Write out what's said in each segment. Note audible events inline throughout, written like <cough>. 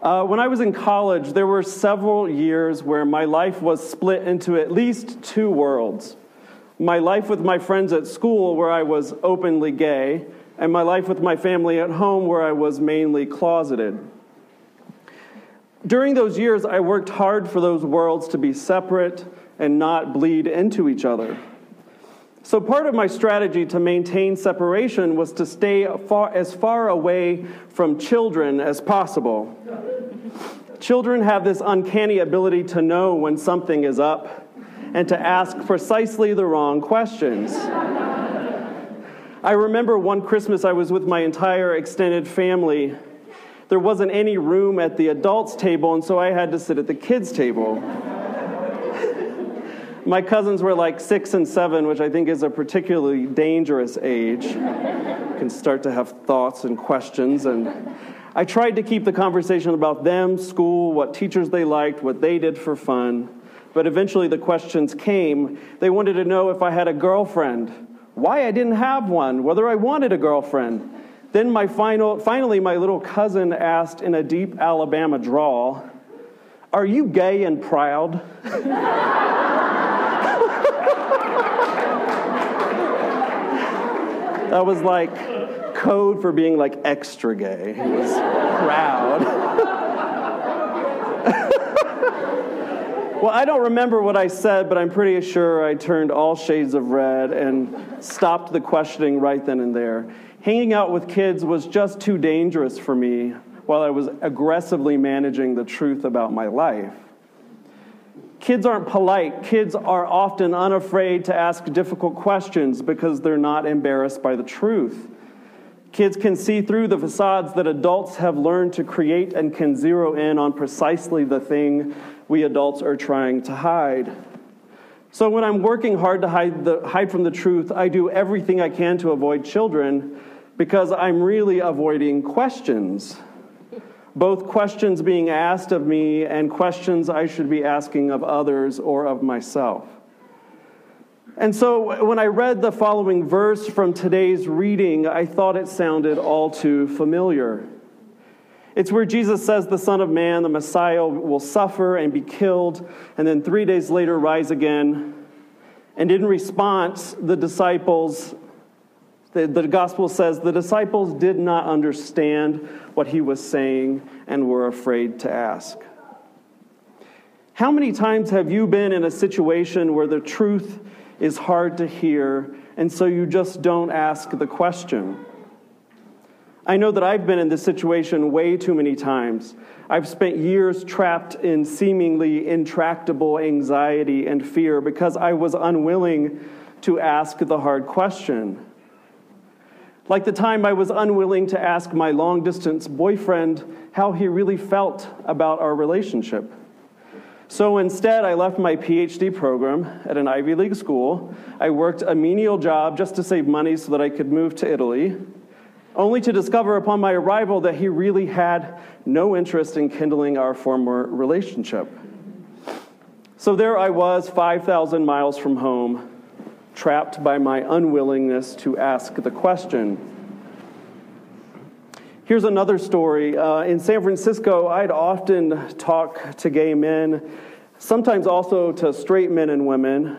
Uh, when I was in college, there were several years where my life was split into at least two worlds my life with my friends at school, where I was openly gay, and my life with my family at home, where I was mainly closeted. During those years, I worked hard for those worlds to be separate and not bleed into each other. So, part of my strategy to maintain separation was to stay far, as far away from children as possible. Children have this uncanny ability to know when something is up and to ask precisely the wrong questions. I remember one Christmas I was with my entire extended family. There wasn't any room at the adults' table, and so I had to sit at the kids' table. My cousins were like six and seven, which I think is a particularly dangerous age. You can start to have thoughts and questions. And I tried to keep the conversation about them, school, what teachers they liked, what they did for fun. But eventually the questions came. They wanted to know if I had a girlfriend, why I didn't have one, whether I wanted a girlfriend. Then my final, finally, my little cousin asked in a deep Alabama drawl, Are you gay and proud? <laughs> That was like code for being like extra gay. He was proud. well, I don't remember what I said, but I'm pretty sure I turned all shades of red and stopped the questioning right then and there. Hanging out with kids was just too dangerous for me while I was aggressively managing the truth about my life. Kids aren't polite. Kids are often unafraid to ask difficult questions because they're not embarrassed by the truth. Kids can see through the facades that adults have learned to create and can zero in on precisely the thing we adults are trying to hide. So when I'm working hard to hide, the, hide from the truth, I do everything I can to avoid children because I'm really avoiding questions both questions being asked of me and questions I should be asking of others or of myself. And so when I read the following verse from today's reading, I thought it sounded all too familiar. It's where Jesus says the Son of Man, the Messiah, will suffer and be killed, and then three days later rise again. And in response, the disciples the, the, gospel says the disciples did not understand what he was saying and were afraid to ask. How many times have you been in a situation where the truth is hard to hear, and so you just don't ask the question? I know that I've been in this situation way too many times. I've spent years trapped in seemingly intractable anxiety and fear because I was unwilling to ask the hard question. Like the time I was unwilling to ask my long distance boyfriend how he really felt about our relationship. So instead, I left my PhD program at an Ivy League school. I worked a menial job just to save money so that I could move to Italy, only to discover upon my arrival that he really had no interest in kindling our former relationship. So there I was, 5,000 miles from home, trapped by my unwillingness to ask the question. Here's another story. Uh, in San Francisco, I'd often talk to gay men, sometimes also to straight men and women,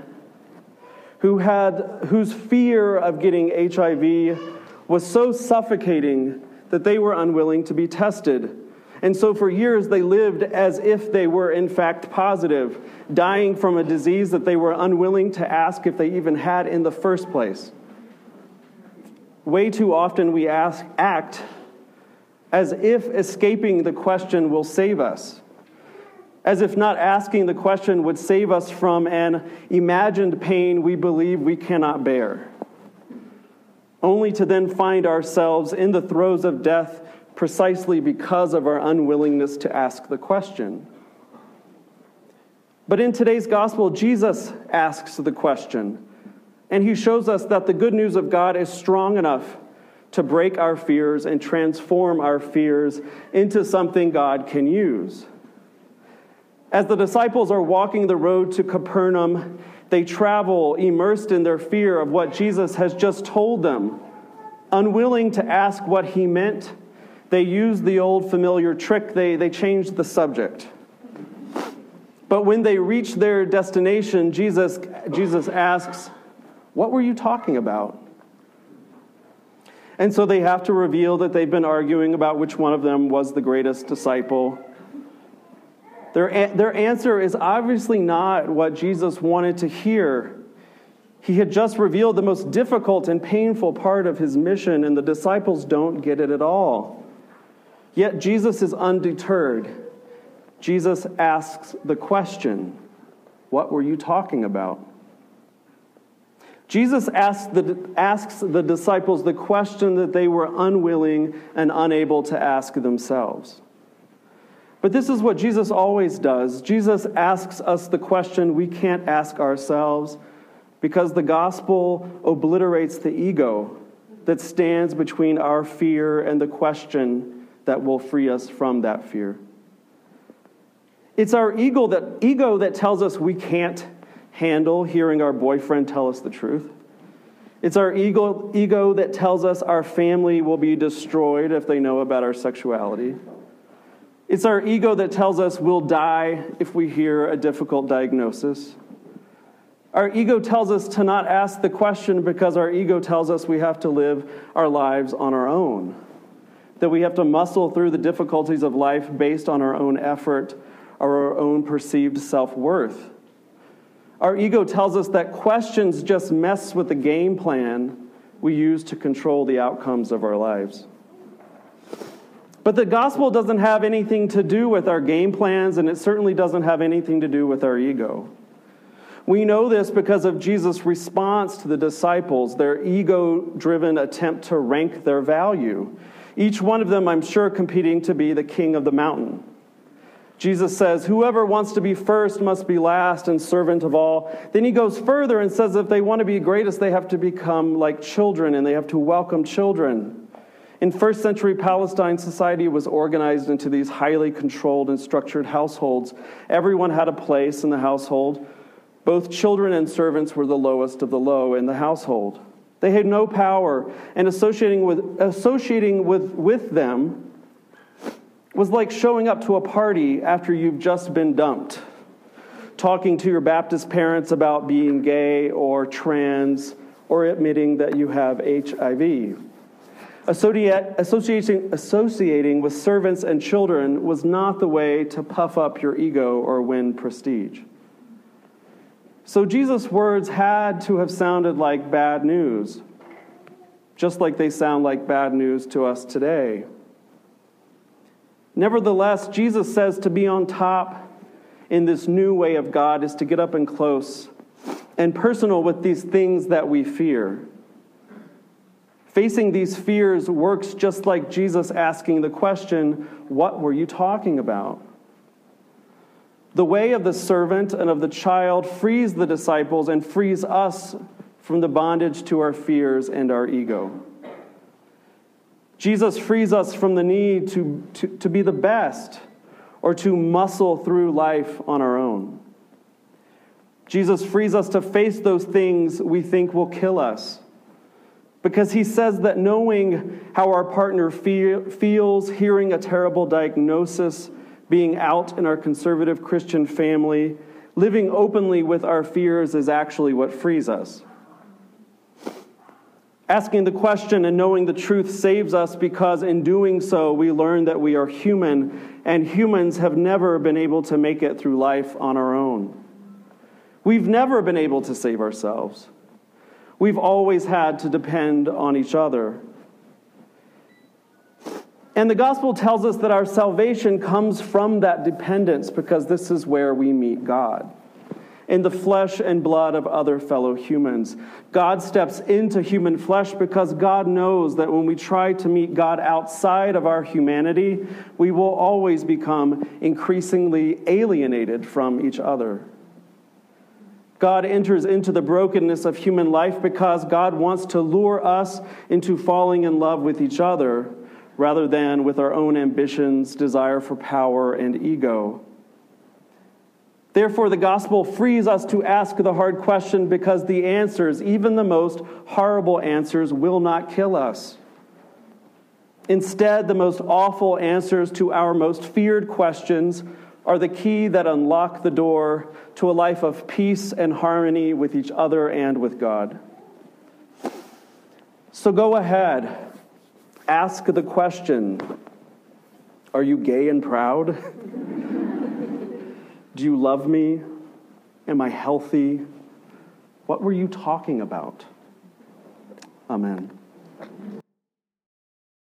who had, whose fear of getting HIV was so suffocating that they were unwilling to be tested. And so for years, they lived as if they were, in fact, positive, dying from a disease that they were unwilling to ask if they even had in the first place. Way too often, we ask, act as if escaping the question will save us, as if not asking the question would save us from an imagined pain we believe we cannot bear, only to then find ourselves in the throes of death precisely because of our unwillingness to ask the question. But in today's gospel, Jesus asks the question, and he shows us that the good news of God is strong enough to break our fears and transform our fears into something God can use. As the disciples are walking the road to Capernaum, they travel immersed in their fear of what Jesus has just told them. Unwilling to ask what he meant, they use the old familiar trick, they, they change the subject. But when they reach their destination, Jesus, Jesus asks, What were you talking about? And so they have to reveal that they've been arguing about which one of them was the greatest disciple. Their, their answer is obviously not what Jesus wanted to hear. He had just revealed the most difficult and painful part of his mission, and the disciples don't get it at all. Yet Jesus is undeterred. Jesus asks the question What were you talking about? Jesus asks the, asks the disciples the question that they were unwilling and unable to ask themselves. But this is what Jesus always does. Jesus asks us the question we can't ask ourselves because the gospel obliterates the ego that stands between our fear and the question that will free us from that fear. It's our ego that, ego that tells us we can't handle hearing our boyfriend tell us the truth. It's our ego, ego that tells us our family will be destroyed if they know about our sexuality. It's our ego that tells us we'll die if we hear a difficult diagnosis. Our ego tells us to not ask the question because our ego tells us we have to live our lives on our own, that we have to muscle through the difficulties of life based on our own effort or our own perceived self worth. Our ego tells us that questions just mess with the game plan we use to control the outcomes of our lives. But the gospel doesn't have anything to do with our game plans, and it certainly doesn't have anything to do with our ego. We know this because of Jesus' response to the disciples, their ego driven attempt to rank their value. Each one of them, I'm sure, competing to be the king of the mountain. Jesus says, Whoever wants to be first must be last and servant of all. Then he goes further and says, If they want to be greatest, they have to become like children and they have to welcome children. In first century Palestine, society was organized into these highly controlled and structured households. Everyone had a place in the household. Both children and servants were the lowest of the low in the household. They had no power, and associating with, associating with, with them was like showing up to a party after you've just been dumped, talking to your Baptist parents about being gay or trans, or admitting that you have HIV. Associating, associating with servants and children was not the way to puff up your ego or win prestige. So Jesus' words had to have sounded like bad news, just like they sound like bad news to us today. Nevertheless, Jesus says to be on top in this new way of God is to get up and close and personal with these things that we fear. Facing these fears works just like Jesus asking the question, What were you talking about? The way of the servant and of the child frees the disciples and frees us from the bondage to our fears and our ego. Jesus frees us from the need to, to, to be the best or to muscle through life on our own. Jesus frees us to face those things we think will kill us because he says that knowing how our partner feels, hearing a terrible diagnosis, being out in our conservative Christian family, living openly with our fears is actually what frees us. Asking the question and knowing the truth saves us because in doing so, we learn that we are human, and humans have never been able to make it through life on our own. We've never been able to save ourselves. We've always had to depend on each other. And the gospel tells us that our salvation comes from that dependence because this is where we meet God. in the flesh and blood of other fellow humans. God steps into human flesh because God knows that when we try to meet God outside of our humanity, we will always become increasingly alienated from each other. God enters into the brokenness of human life because God wants to lure us into falling in love with each other rather than with our own ambitions, desire for power, and ego. Therefore, the gospel frees us to ask the hard question because the answers, even the most horrible answers, will not kill us. Instead, the most awful answers to our most feared questions are the key that unlock the door to a life of peace and harmony with each other and with God. So go ahead, ask the question Are you gay and proud? Do you love me? Am I healthy? What were you talking about? Amen.